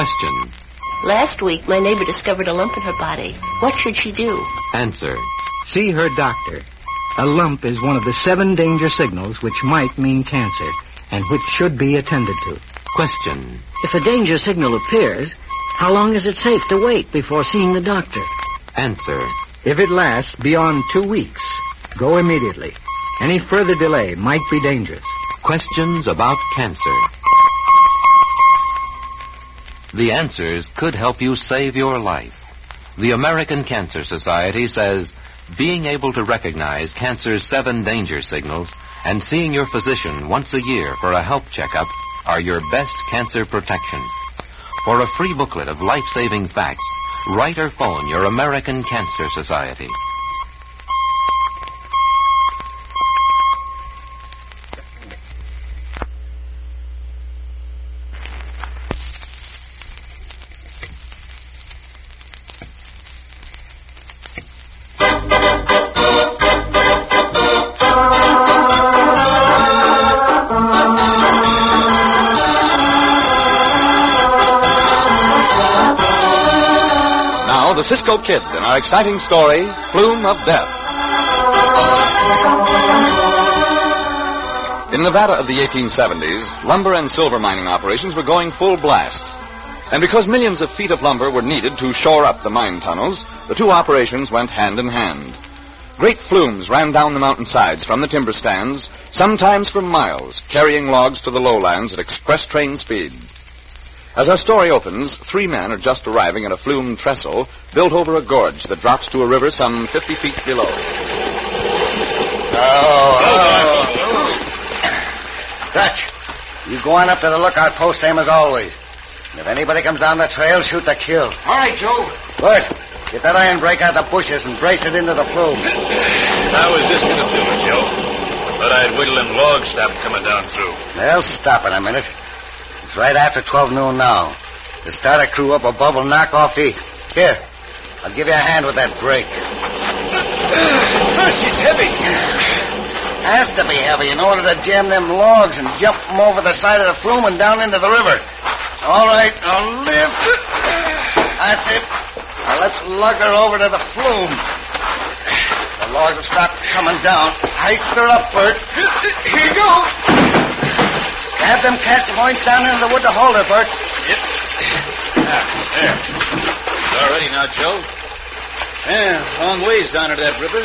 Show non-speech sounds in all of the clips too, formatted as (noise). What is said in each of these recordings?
Question. Last week, my neighbor discovered a lump in her body. What should she do? Answer. See her doctor. A lump is one of the seven danger signals which might mean cancer and which should be attended to. Question. If a danger signal appears, how long is it safe to wait before seeing the doctor? Answer. If it lasts beyond two weeks, go immediately. Any further delay might be dangerous. Questions about cancer. The answers could help you save your life. The American Cancer Society says being able to recognize cancer's seven danger signals and seeing your physician once a year for a health checkup are your best cancer protection. For a free booklet of life-saving facts, write or phone your American Cancer Society. Our exciting story, Flume of Death. In Nevada of the 1870s, lumber and silver mining operations were going full blast. And because millions of feet of lumber were needed to shore up the mine tunnels, the two operations went hand in hand. Great flumes ran down the mountainsides from the timber stands, sometimes for miles, carrying logs to the lowlands at express train speed. As our story opens, three men are just arriving at a flume trestle built over a gorge that drops to a river some 50 feet below. Oh, oh. (coughs) Dutch, you go on up to the lookout post, same as always. And if anybody comes down the trail, shoot the kill. All right, Joe. Bert, get that iron brake out of the bushes and brace it into the flume. (laughs) How is this going to do it, Joe? But I'd wiggle them logs stop coming down through. They'll stop in a minute. It's right after 12 noon now. The starter crew up above will knock off the... Here, I'll give you a hand with that brake. Oh, she's heavy. Has to be heavy in order to jam them logs and jump them over the side of the flume and down into the river. All right, I'll lift. That's it. Now let's lug her over to the flume. The logs will stop coming down. Heist her up, Bert. Here goes. Have them catch points down into the wood to hold her, Bert. Ah, there. All ready now, Joe. Yeah, long ways down to that river.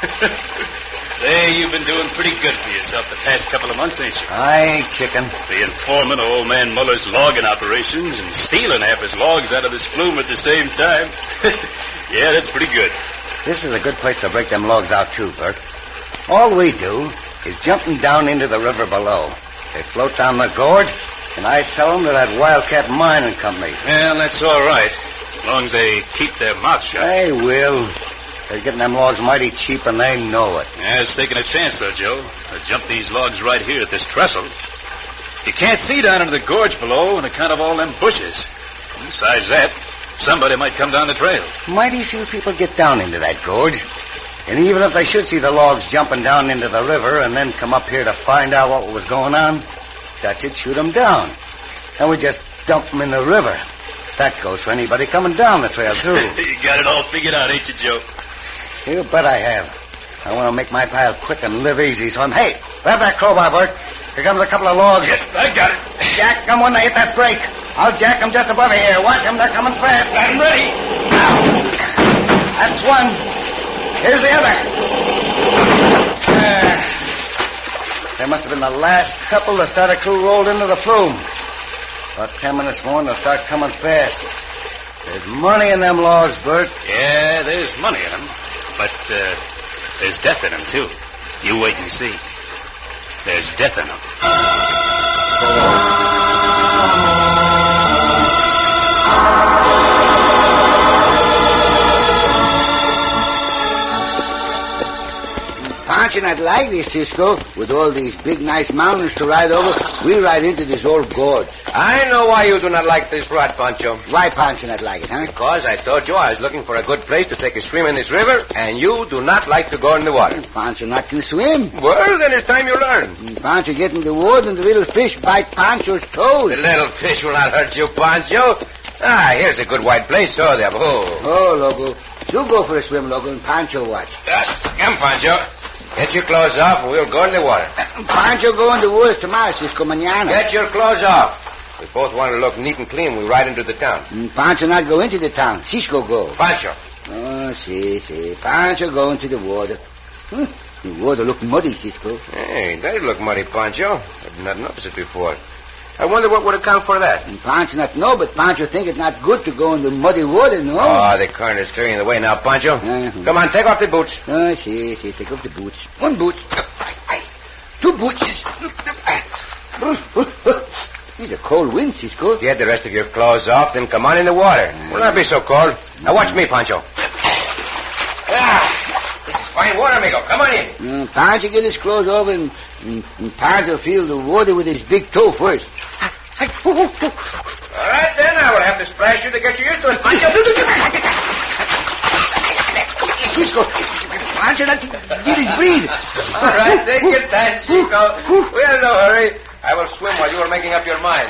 (laughs) Say, you've been doing pretty good for yourself the past couple of months, ain't you? I ain't kicking. Being foreman of old man Muller's logging operations and stealing half his logs out of his flume at the same time. (laughs) yeah, that's pretty good. This is a good place to break them logs out, too, Bert. All we do is jump them down into the river below. They float down the gorge, and I sell them to that Wildcat Mining Company. Well, that's all right. As long as they keep their mouths shut. They will. They're getting them logs mighty cheap, and they know it. Yeah, it's taking a chance, though, Joe. To jump these logs right here at this trestle. You can't see down into the gorge below on account of all them bushes. Besides that, somebody might come down the trail. Mighty few people get down into that gorge. And even if they should see the logs jumping down into the river and then come up here to find out what was going on, Dutch'd shoot 'em down. And we just dump 'em in the river. That goes for anybody coming down the trail, too. (laughs) you got it all figured out, ain't you, Joe? you bet I have. I want to make my pile quick and live easy, so I'm... Hey, grab that crowbar, Bert. Here comes a couple of logs. Yes, I got it. Jack them when they hit that break. I'll jack them just above here. Watch them. They're coming fast. I'm ready. Now. That's one. Here's the other. There. They must have been the last couple the starter crew rolled into the flume. About ten minutes more and they'll start coming fast. There's money in them logs, Bert. Yeah, there's money in them. But uh, there's death in them, too. You wait and see. There's death in them. Not like this, Cisco. With all these big, nice mountains to ride over, we ride into this old gorge. I know why you do not like this rut, Pancho. Why Pancho not like it, huh? Because I told you I was looking for a good place to take a swim in this river, and you do not like to go in the water. Pancho not can swim. Well, then it's time you learn. Pancho get in the water and the little fish bite Pancho's toes. The little fish will not hurt you, Pancho. Ah, here's a good white place. Oh, there. Oh. Oh, Loco. You go for a swim, Loco, and Pancho watch. Yes. Come, Pancho. Get your clothes off, and we'll go in the water. Pancho go in the woods tomorrow, Cisco, mañana. Get your clothes off. We both want to look neat and clean we ride into the town. Mm, Pancho not go into the town. Cisco go. Pancho. Oh, see, see. Pancho go into the water. Huh? The water look muddy, Cisco. Hey, they look muddy, Pancho. I've not noticed it before. I wonder what would account for that. And Pancho not know, but Pancho think it's not good to go in the muddy water, no? Oh, the current is clearing the way now, Pancho. Mhm. Come on, take off the boots. Oh, see, see. Take off the boots. One boot. Two boots. These a cold winds, Cisco. Get the rest of your clothes off, then come on in the water. Will not be so cold. Now watch me, Pancho. Ah, this is fine water, amigo. Come on in. Mm, Pancho get his clothes off and, and, and Pancho feel the water with his big toe first. All right, then. I will have to splash you to get you used to it, Pancho. Cisco, Pancho not get his breathe. All right, take your time, Chico. We're no hurry. I will swim while you are making up your mind.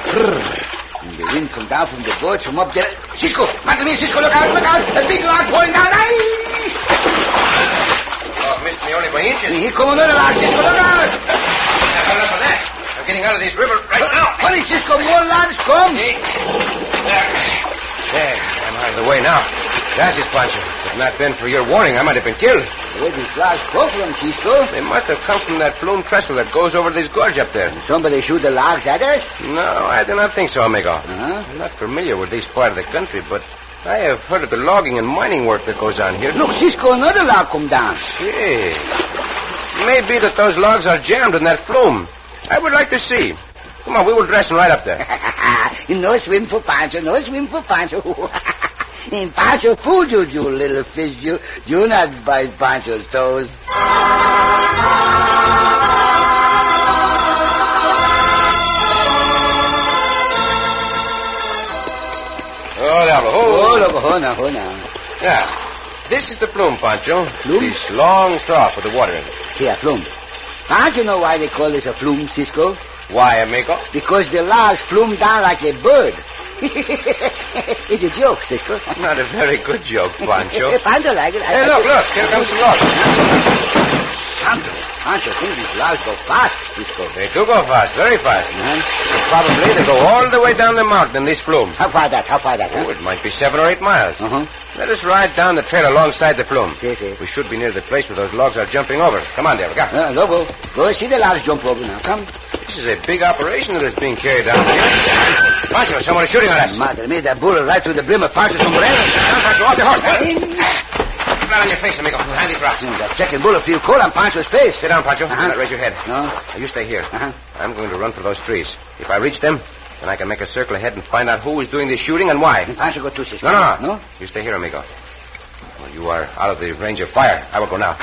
And the wind come down from the boat from up there. Cisco, me, Cisco, look out, look out. A big log going down. Aye! Oh, missed me only by inches. Here come another log, Cisco, look out. Now, enough of that. I'm getting out of this river right now. Hurry, Cisco, more logs come. There, I'm out of the way now. Gracias, Pancho. If not been for your warning, I might have been killed. Where these logs come from, Cisco? They must have come from that flume trestle that goes over this gorge up there. Somebody shoot the logs at us? No, I do not think so, amigo. Uh-huh. I'm not familiar with this part of the country, but I have heard of the logging and mining work that goes on here. Look, Cisco, another log come down. Hey. Maybe that those logs are jammed in that flume. I would like to see. Come on, we will dress right up there. (laughs) no swim for Pancho, no swim for Pancho. (laughs) and Pancho fooled you, you little fish. You, you not bite Pancho's toes. Oh, diablo. Oh, Oh, look, hold now, hold now. Yeah. This is the plume, Pancho. Plume? This long trough with the water in it. See, a flume. Pancho know why they call this a flume, Cisco? Why, amigo? Because the logs flume down like a bird. (laughs) it's a joke, Cisco. (laughs) Not a very good joke, Pancho. (laughs) Pancho like it. I- Hey, look, look. Here comes the logs. Pancho, Pancho think these logs go fast, Cisco. They do go fast, very fast. Huh? Probably they go all the way down the mountain in this flume. How far that? How far that? Oh, it might be seven or eight miles. Uh-huh. Let us ride down the trail alongside the flume. Yes, yes. We should be near the place where those logs are jumping over. Come on, there, we go. Uh, Loco, go see the logs jump over now. Come. This is a big operation that is being carried out here. Pancho, someone is shooting at us. Madre mia, that bullet right through the brim of Pancho's sombrero. Pancho, off the horse. Flat on your face, amigo. Behind these rocks. that second bullet feel cold on Pancho's face. Sit down, Pancho. Uh-huh. Raise your head. No? Now, you stay here. Uh-huh. I'm going to run for those trees. If I reach them, then I can make a circle ahead and find out who is doing the shooting and why. And Pancho go too, Cisco. No, no, no. No? You stay here, amigo. Well, you are out of the range of fire. I will go now.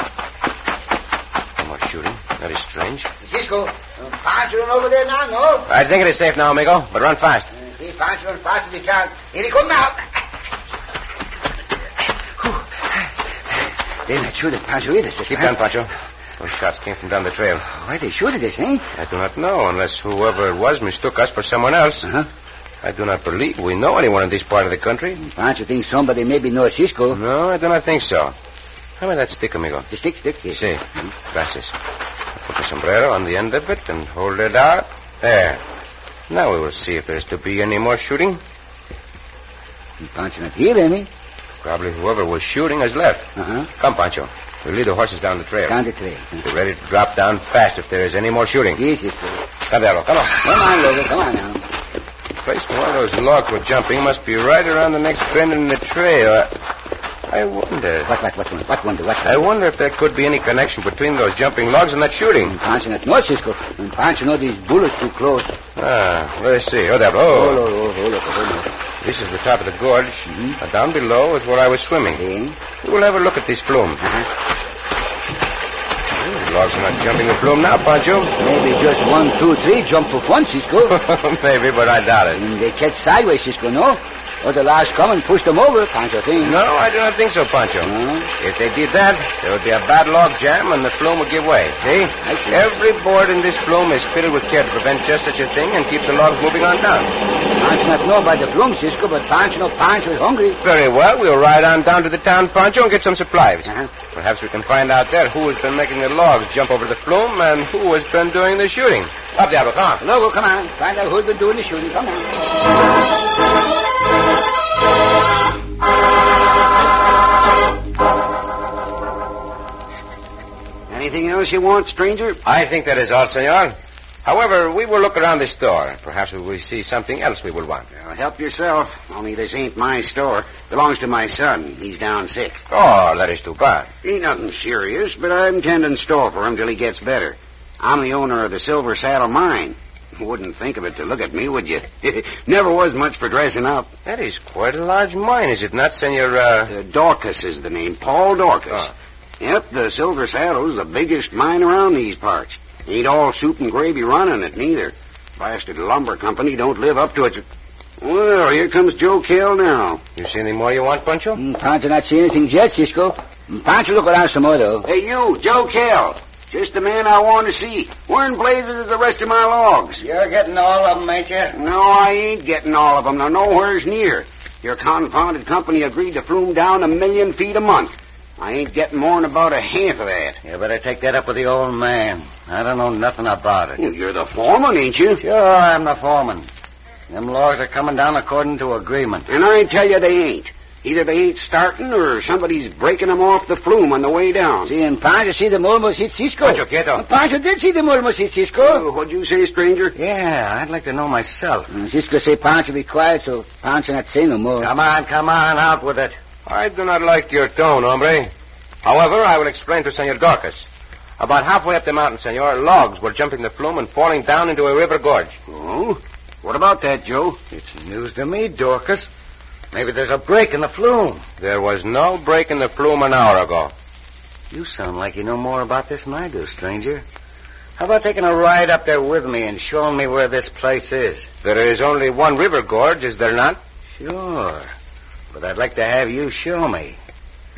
No more shooting. That is strange. Cisco, uh, Pancho run over there now, no? I think it is safe now, amigo, but run fast. Uh, see, Pancho run fast as he can. Here he come now. They're not shooting Pancho either, Cisco. Keep down, Pancho. Those shots came from down the trail. Why they shooting this, eh? I do not know, unless whoever it was mistook us for someone else. Uh-huh. I do not believe we know anyone in this part of the country. Pancho thinks somebody maybe knows Cisco. No, I do not think so. How about that stick, amigo? The stick, stick, yes. See. Gracias. Put the sombrero on the end of it and hold it out. There. Now we will see if there's to be any more shooting. Pancho not here, any. Probably whoever was shooting has left. Uh-huh. Come, Pancho. We'll lead the horses down the trail. Down the trail. Get ready to drop down fast if there is any more shooting. Yes. Come, Diablo. Come on. Come on, Loco. Come on now. The place where those logs were jumping must be right around the next bend in the trail. I wonder. What, what, what, what wonder, what? I wonder if there could be any connection between those jumping logs and that shooting. Pancho not know, Cisco. And Pancho know these bullets too close. Ah, let's see. Oh, Diablo. Oh, Oh, oh, oh, look, oh, look. This is the top of the gorge. Mhm. Uh, down below is where I was swimming. Eh? We'll have a look at these flumes. Uh-huh. The logs are not jumping the flume now, Pancho. Maybe just one, two, three jump for fun, Cisco. (laughs) Maybe, but I doubt it. and they catch sideways, Cisco, no? Or the last come and push them over, Pancho think. No, I do not think so, Pancho. No? If they did that, there would be a bad log jam and the flume would give way. See? I see. Every board in this flume is fitted with care to prevent just such a thing and keep the logs moving on down. Pancho not know about the flume, Cisco, but Pancho know Pancho is hungry. Very well. We'll ride on down to the town, Pancho, and get some supplies. Uh-huh. Perhaps we can find out there who has been making the logs jump over the flume and who has been doing the shooting. Up, Diablo, come on. Loco, come on. Find out who's been doing the shooting. Come on. Anything else you want, stranger? I think that is all, senor. However, we will look around the store. Perhaps we will see something else we will want. Well, help yourself. Only this ain't my store. Belongs to my son. He's down sick. Oh, that is too bad. Ain't nothing serious, but I'm tending store for him till he gets better. I'm the owner of the Silver Saddle Mine. Wouldn't think of it to look at me, would you? (laughs) Never was much for dressing up. That is quite a large mine, is it not, senor? Uh... Uh, Dorcas is the name. Paul Dorcas. Oh. Yep, the Silver Saddle's the biggest mine around these parts. Ain't all soup and gravy running it, neither. Blasted lumber company don't live up to it. Well, here comes Joe Kell now. You see any more you want, Pancho? Mm, Pancho not see anything yet, Cisco. Mm, Pancho look around some more, though. Hey, you, Joe Kell. Just the man I want to see. Where in blazes is the rest of my logs? You're getting all of them, ain't you? No, I ain't getting all of them. Now, nowhere's near. Your confounded company agreed to flume down a million feet a month. I ain't getting more'n about a half of that. You better take that up with the old man. I don't know nothing about it. You- You're the foreman, ain't you? Sure, I'm the foreman. Them logs are coming down according to agreement. And I tell you they ain't. Either they ain't starting or somebody's breaking them off the flume on the way down. See, and Pancho see them almost hit Cisco. Pancho, quieto. Pancho did see them almost hit Cisco. Oh, what'd you say, stranger? Yeah, I'd like to know myself. Mm, Cisco say Pancho be quiet, so Pancho not say no more. Come on, come on, out with it. I do not like your tone, hombre. However, I will explain to Senor Dorcas. About halfway up the mountain, senor, logs were jumping the flume and falling down into a river gorge. Oh? What about that, Joe? It's news to me, Dorcas. Maybe there's a break in the flume. There was no break in the flume an hour ago. You sound like you know more about this than I do, stranger. How about taking a ride up there with me and showing me where this place is? There is only one river gorge, is there not? Sure. But I'd like to have you show me. (laughs)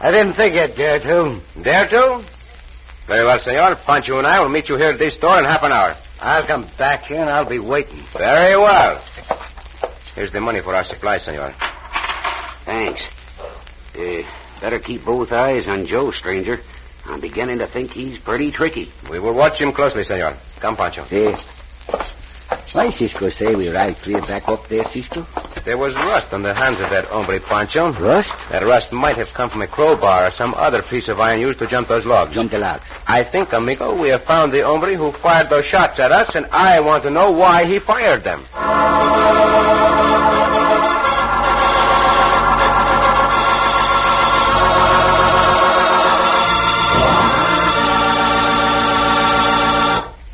I didn't think you'd dare to. Dare to? Very well, senor. Pancho and I will meet you here at this store in half an hour. I'll come back here and I'll be waiting. Very well. Here's the money for our supplies, senor. Thanks. Uh, better keep both eyes on Joe, stranger. I'm beginning to think he's pretty tricky. We will watch him closely, senor. Come, Pancho. See? Why Cisco say we ride clear back up there, Cisco? There was rust on the hands of that hombre, Pancho. Rust? That rust might have come from a crowbar or some other piece of iron used to jump those logs. Jump the logs. I think, amigo, we have found the hombre who fired those shots at us, and I want to know why he fired them.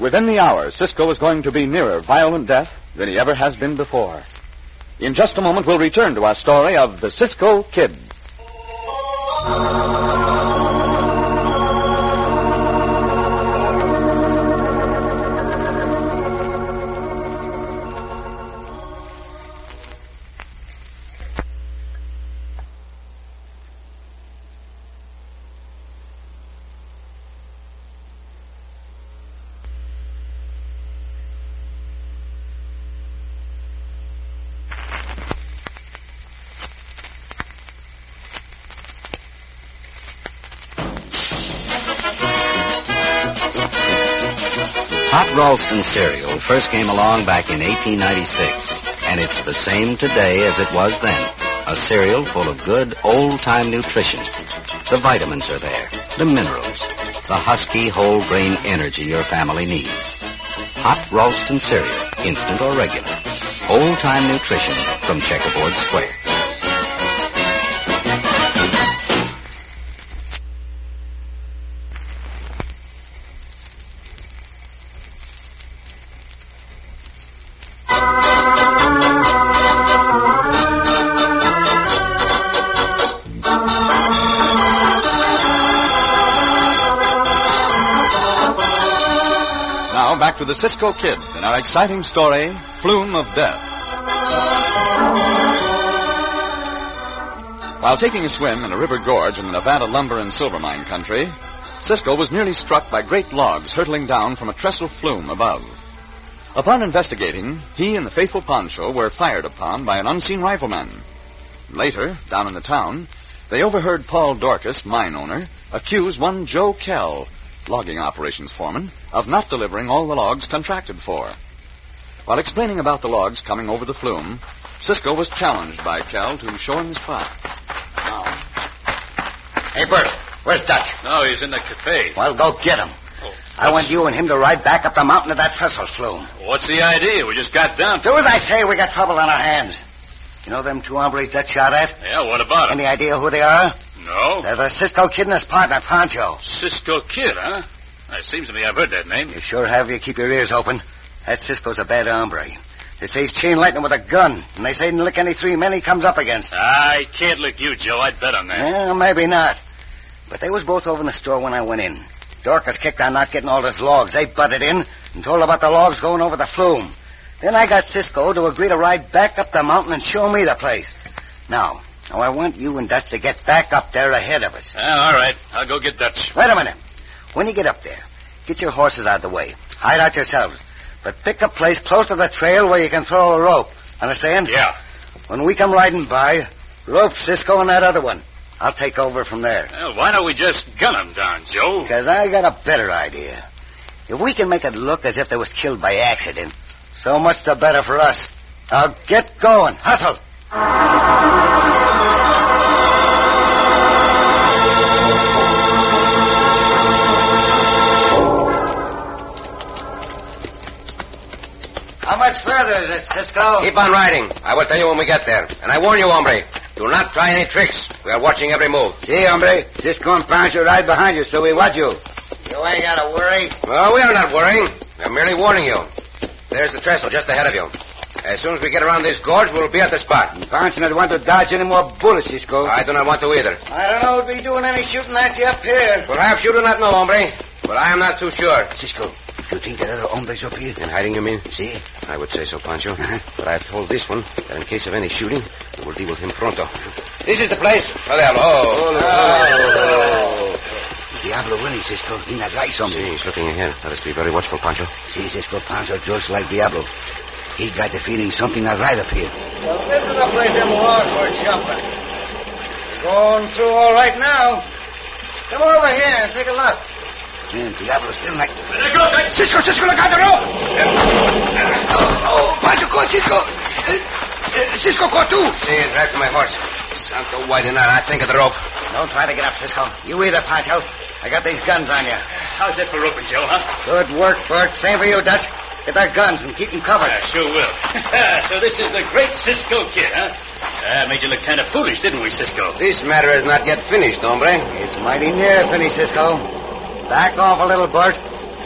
Within the hour, Cisco is going to be nearer violent death than he ever has been before. In just a moment, we'll return to our story of the Cisco Kid. Ralston cereal first came along back in 1896, and it's the same today as it was then. A cereal full of good old-time nutrition. The vitamins are there, the minerals, the husky whole grain energy your family needs. Hot Ralston cereal, instant or regular. Old-time nutrition from Checkerboard Square. Back to the Cisco Kid in our exciting story, Flume of Death. While taking a swim in a river gorge in the Nevada lumber and silver mine country, Cisco was nearly struck by great logs hurtling down from a trestle flume above. Upon investigating, he and the faithful Pancho were fired upon by an unseen rifleman. Later, down in the town, they overheard Paul Dorcas, mine owner, accuse one Joe Kell, logging operations foreman, of not delivering all the logs contracted for. While explaining about the logs coming over the flume, Cisco was challenged by Kell to show him the spot. Hey, Bert, where's Dutch? No, he's in the cafe. Well, go get him. Oh. I want you and him to ride back up the mountain to that trestle flume. What's the idea? We just got down. Do as I say, we got trouble on our hands. You know them two hombres Dutch shot at? Yeah, what about him? Any idea who they are? No. They're the Cisco Kid and his partner, Pancho. Cisco Kid, huh? It seems to me I've heard that name. You sure have. You keep your ears open. That Cisco's a bad hombre. They say he's chain lightning with a gun, and they say he didn't lick any three men he comes up against. I can't lick you, Joe. I'd bet on that. Well, maybe not. But they was both over in the store when I went in. Dorcas kicked on not getting all his logs. They butted in and told about the logs going over the flume. Then I got Cisco to agree to ride back up the mountain and show me the place. Now, now I want you and Dutch to get back up there ahead of us. Ah, all right. I'll go get Dutch. Wait a minute. When you get up there, get your horses out of the way. Hide out yourselves. But pick a place close to the trail where you can throw a rope. Understand? Yeah. When we come riding by, rope Cisco and that other one. I'll take over from there. Well, why don't we just gun him down, Joe? Because I got a better idea. If we can make it look as if they was killed by accident, so much the better for us. Now get going. Hustle. Much further is it, Cisco? Keep on riding. I will tell you when we get there. And I warn you, hombre, do not try any tricks. We are watching every move. See, hombre, Cisco and Pancho ride behind you, so we watch you. You ain't got to worry. Well, we are not worrying. Are merely warning you. There's the trestle just ahead of you. As soon as we get around this gorge, we'll be at the spot. Pancho not want to dodge any more bullets, Cisco. I do not want to either. I don't know if we doing any shooting at you up here. Perhaps you do not know, hombre, but I am not too sure. Cisco, you think that other hombre's up here? In hiding, you mean? See? I would say so, Pancho. But I have told this one that in case of any shooting, we will deal with him pronto. This is the place. Oh, diablo. Oh. Diablo winning, Cisco. He not like something. See, he's looking ahead. Let us be very watchful, Pancho. See, Cisco, Pancho just like Diablo. He got the feeling something not right up here. Well, this is the place them logs were jumping. Going through all right now. Come over here and take a look. Man, Diablo still like... Let go, Dutch. Cisco, Cisco, look out the rope! Oh, Pancho, caught Cisco. Uh, uh, Cisco caught too. See, it right from my horse. Santo white in that. I think of the rope. Don't try to get up, Cisco. You either, Pancho. I got these guns on you. How's that for roping, Joe, huh? Good work, Bert. Same for you, Dutch. Get their guns and keep them covered. I sure will. (laughs) so this is the great Cisco Kid, huh? Uh, made you look kind of foolish, didn't we, Cisco? This matter is not yet finished, hombre. It's mighty near finished, Cisco. Back off a little, Bert.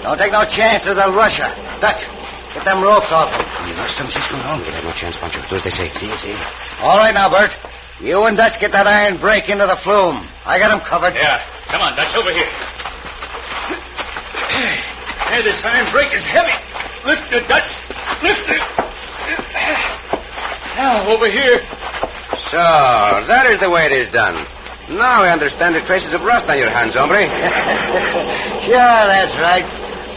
Don't take no chances. They'll rush you. Dutch, get them ropes off them. You lost them, Cisco, no? We have no chance, Pancho. Do as they say. See, see. All right now, Bert. You and Dutch get that iron brake into the flume. I got them covered. Yeah. Come on, Dutch, over here. Hey, this iron brake is heavy. Lift it, Dutch. Lift it. Now, over here. So, that is the way it is done. Now I understand the traces of rust on your hands, hombre. (laughs) sure, that's right.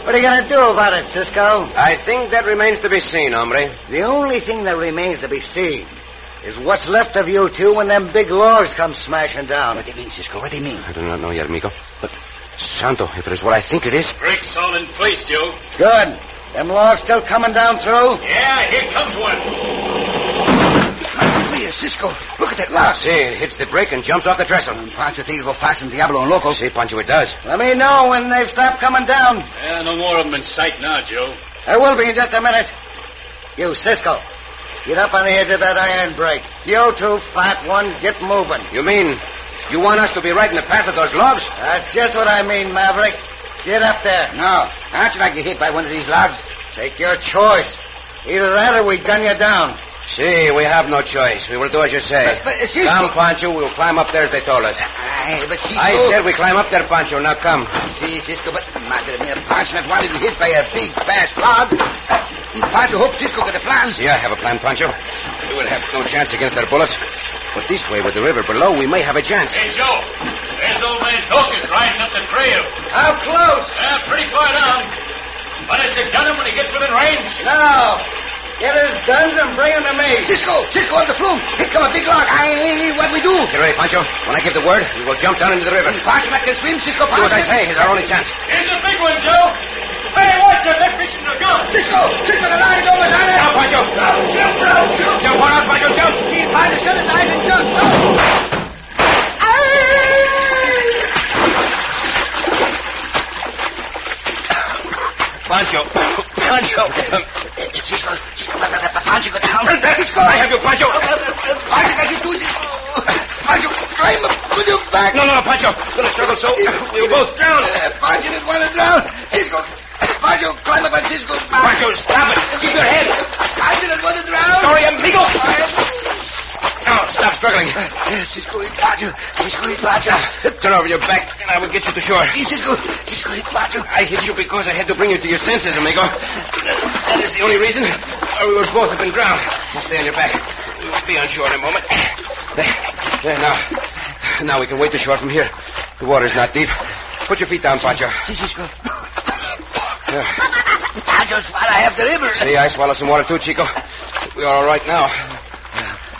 What are you going to do about it, Cisco? I think that remains to be seen, hombre. The only thing that remains to be seen is what's left of you two when them big logs come smashing down. What do you mean, Cisco? What do you mean? I do not know yet, amigo. But Santo, if it is what I think it is. Break's all in place, Joe. Good. Them logs still coming down through? Yeah, here comes one. Here, Cisco, look at that log. Ah, see, it hits the brake and jumps off the trestle. Pancho think it'll go fasten Diablo and Loco. See, Pancho, it does. Let me know when they've stopped coming down. Yeah, no more of them in sight now, Joe. There will be in just a minute. You, Cisco, get up on the edge of that iron brake. You two, fat one, get moving. You mean you want us to be right in the path of those logs? That's just what I mean, Maverick. Get up there. No, aren't you like to get hit by one of these logs? Take your choice. Either that or we gun you down. See, we have no choice. We will do as you say. But, but, Cisco... Come, Pancho, we'll climb up there as they told us. Aye, but Cisco... I said we climb up there, Pancho. Now come. See, Cisco, but madre mia, Pancho not wanted to be hit by a big, fast log. Uh, Pancho hopes Cisco got a plan. See, I have a plan, Pancho. We will have no chance against their bullets. But this way, with the river below, we may have a chance. Hey, Joe. There's old man Dorcas riding up the trail. How close? Uh, pretty far down. But is to gun him when he gets within range? No. Get his guns and bring him to me. Cisco, Cisco on the flume. Here come a big log. Aye, what we do? Get ready, Pancho. When I give the word, we will jump down into the river. Pancho not can swim, Cisco. Do as I say. It's our only chance. Here's a big one, Joe. Pancho. Turn over your back, and I will get you to shore. Cisco, hit Pancho. I hit you because I had to bring you to your senses, amigo. That is the only reason, or we would both have been drowned. Now stay on your back. We will be on shore in a moment. There, there, now. Now we can wait to shore from here. The water's not deep. Put your feet down, Pancho. Cisco. Pancho's far I have the river. See, I swallow some water too, Chico. We are all right now.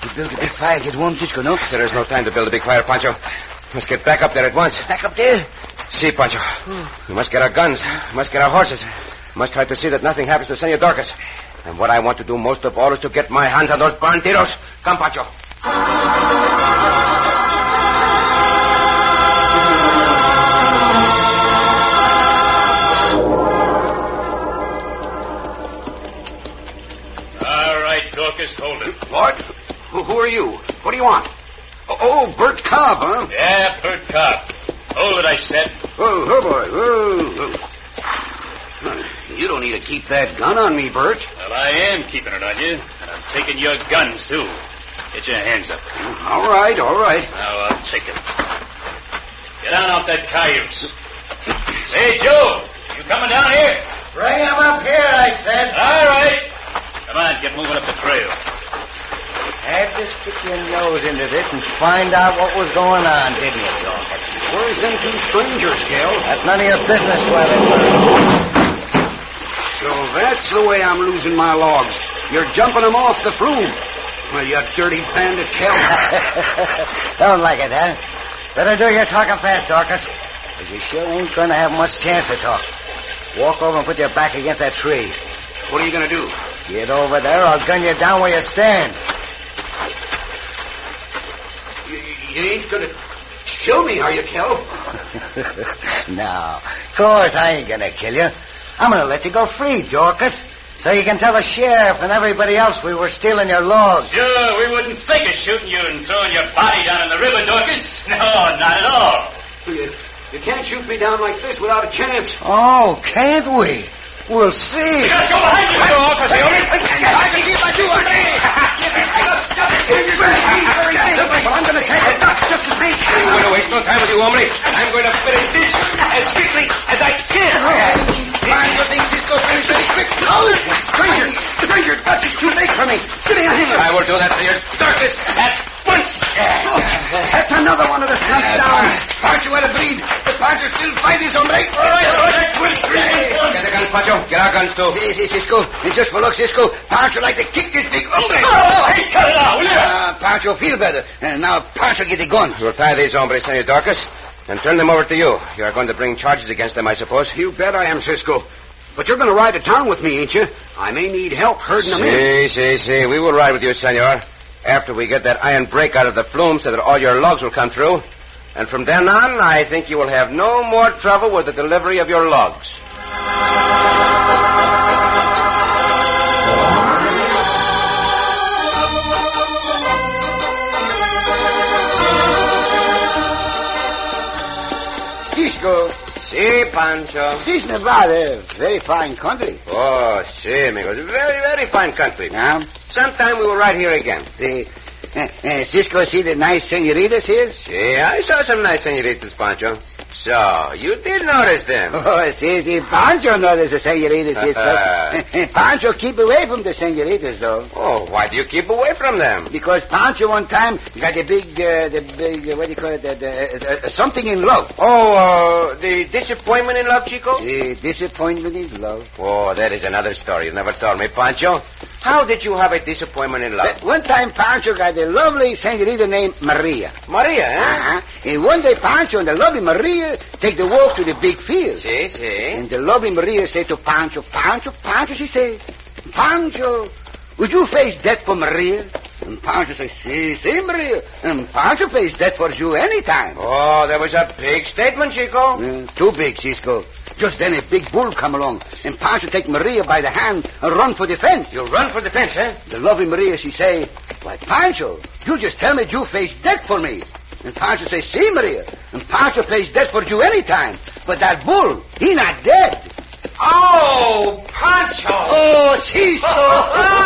We build a big fire, get warm, Cisco, no? There is no time to build a big fire, Pancho. Must get back up there at once. Back up there? See, Pancho. Hmm. We must get our guns. We must get our horses. We must try to see that nothing happens to Senor Dorcas. And what I want to do most of all is to get my hands on those bandidos. Come, Pancho. Bert Cobb, huh? Yeah, Bert Cobb. Hold it, I said. Oh, oh boy. Oh, oh. You don't need to keep that gun on me, Bert. Well, I am keeping it on you, and I'm taking your guns, too. Get your hands up. All right, all right. Now, I'll take it. Get on off that cayuse. Hey, Joe, you coming down here? Bring him up here, I said. All right. Come on, get moving up the trail. Had to stick your nose into this and find out what was going on, didn't you, Dorcas? Where's them two strangers, Cal? That's none of your business where they were. So that's the way I'm losing my logs. You're jumping them off the flume. Well, you dirty bandit, Cal. (laughs) Don't like it, huh? Better do your talking fast, Dorcas. Because you sure ain't going to have much chance to talk. Walk over and put your back against that tree. What are you going to do? Get over there, I'll gun you down where you stand. You, you ain't going to kill me, are you, Cal? (laughs) no, of course I ain't going to kill you. I'm going to let you go free, Dorcas. So you can tell the sheriff and everybody else we were stealing your logs. Sure, we wouldn't think of shooting you and throwing your body down in the river, Dorcas. (laughs) No, not at all. You, you can't shoot me down like this without a chance. Oh, can't we? We'll see. You got to go behind you. Go (laughs) I'm going to take it. That's just the same. I'm going to waste no time with you, hombre. I'm going to finish this as quickly as I can. Oh. Find your things, Cisco. Finish it quick. No! Stranger! Stranger! That's too late for me. Give me a hand. I will do that to your darkness at once. That's another one of the skunks down. Aren't you out of breed? The Pancho still fight his hombre. All right, all right. Get the guns, Pancho. Get our guns, too. See, see, Cisco. It's just for luck, Cisco. Pancho like to kick this big hombre. Oh, hey, cut it out, will you? Uh, Pancho feel better. And now Pancho get the gun. We'll tie these hombres, Senor Dorcas. and turn them over to you. You are going to bring charges against them, I suppose. You bet I am, Cisco. But you're going to ride to town with me, ain't you? I may need help herding them in. See, see, see. We will ride with you, senor. After we get that iron brake out of the flume so that all your logs will come through. And from then on, I think you will have no more trouble with the delivery of your logs. Cisco, Si, Pancho. this Nevada, very fine country. Oh, si, amigos. Very, very fine country. Now, Sometime we will ride here again. the, uh, uh, Cisco see the nice senoritas here? Si, I saw some nice senoritas, Pancho. So, you did notice them. (laughs) Oh, see, see, Pancho notice the senoritas here. (laughs) Pancho keep away from the senoritas, though. Oh, why do you keep away from them? Because Pancho one time got a big, uh, the big, uh, what do you call it, the, the, uh, something in love. Oh, uh, the disappointment in love, Chico? The disappointment in love. Oh, that is another story you never told me, Pancho. How did you have a disappointment in love? One time Pancho got a lovely senorita named Maria. Maria, eh? Uh-huh. And one day Pancho and the lovely Maria take the walk to the big field. Si, si. And the lovely Maria say to Pancho, Pancho, Pancho, she say, Pancho, would you face death for Maria? And Pancho say, si, si, Maria. And Pancho face death for you anytime. Oh, that was a big statement, Chico. Uh, too big, Cisco. Just then a big bull come along, and Pancho take Maria by the hand and run for the fence. You run for the fence, eh? The lovely Maria, she say, Why, Pancho, you just tell me you face death for me. And Pancho say, See, Maria. And Pancho face death for you anytime. But that bull, he not dead. Oh, Pancho! Oh, And so (laughs)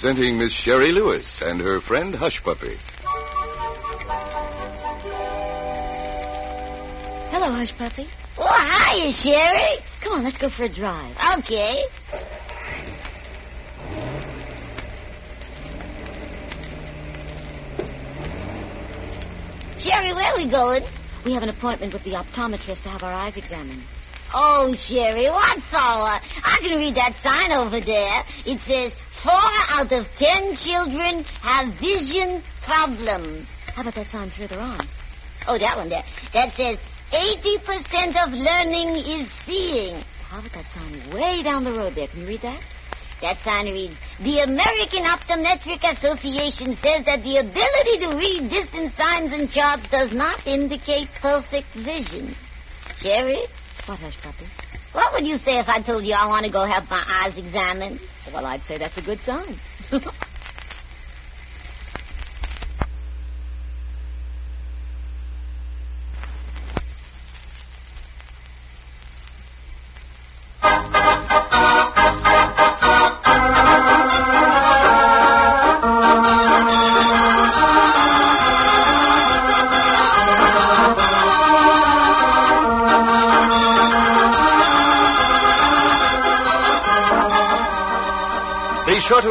Presenting Miss Shari Lewis and her friend Hush Puppy. Hello, Hush Puppy. Oh, hiya, Shari. Come on, let's go for a drive. Okay. Shari, where are we going? We have an appointment with the optometrist to have our eyes examined. Oh, Shari, what for? Uh, I can read that sign over there. It says, four out of ten children have vision problems. How about that sign further on? Oh, that one there. That says, 80% of learning is seeing. How about that sign way down the road there? Can you read that? That sign reads, The American Optometric Association says that the ability to read distant signs and charts does not indicate perfect vision. Shari, What, Hush Puppy? What would you say if I told you I want to go have my eyes examined? Well, I'd say that's a good sign. (laughs)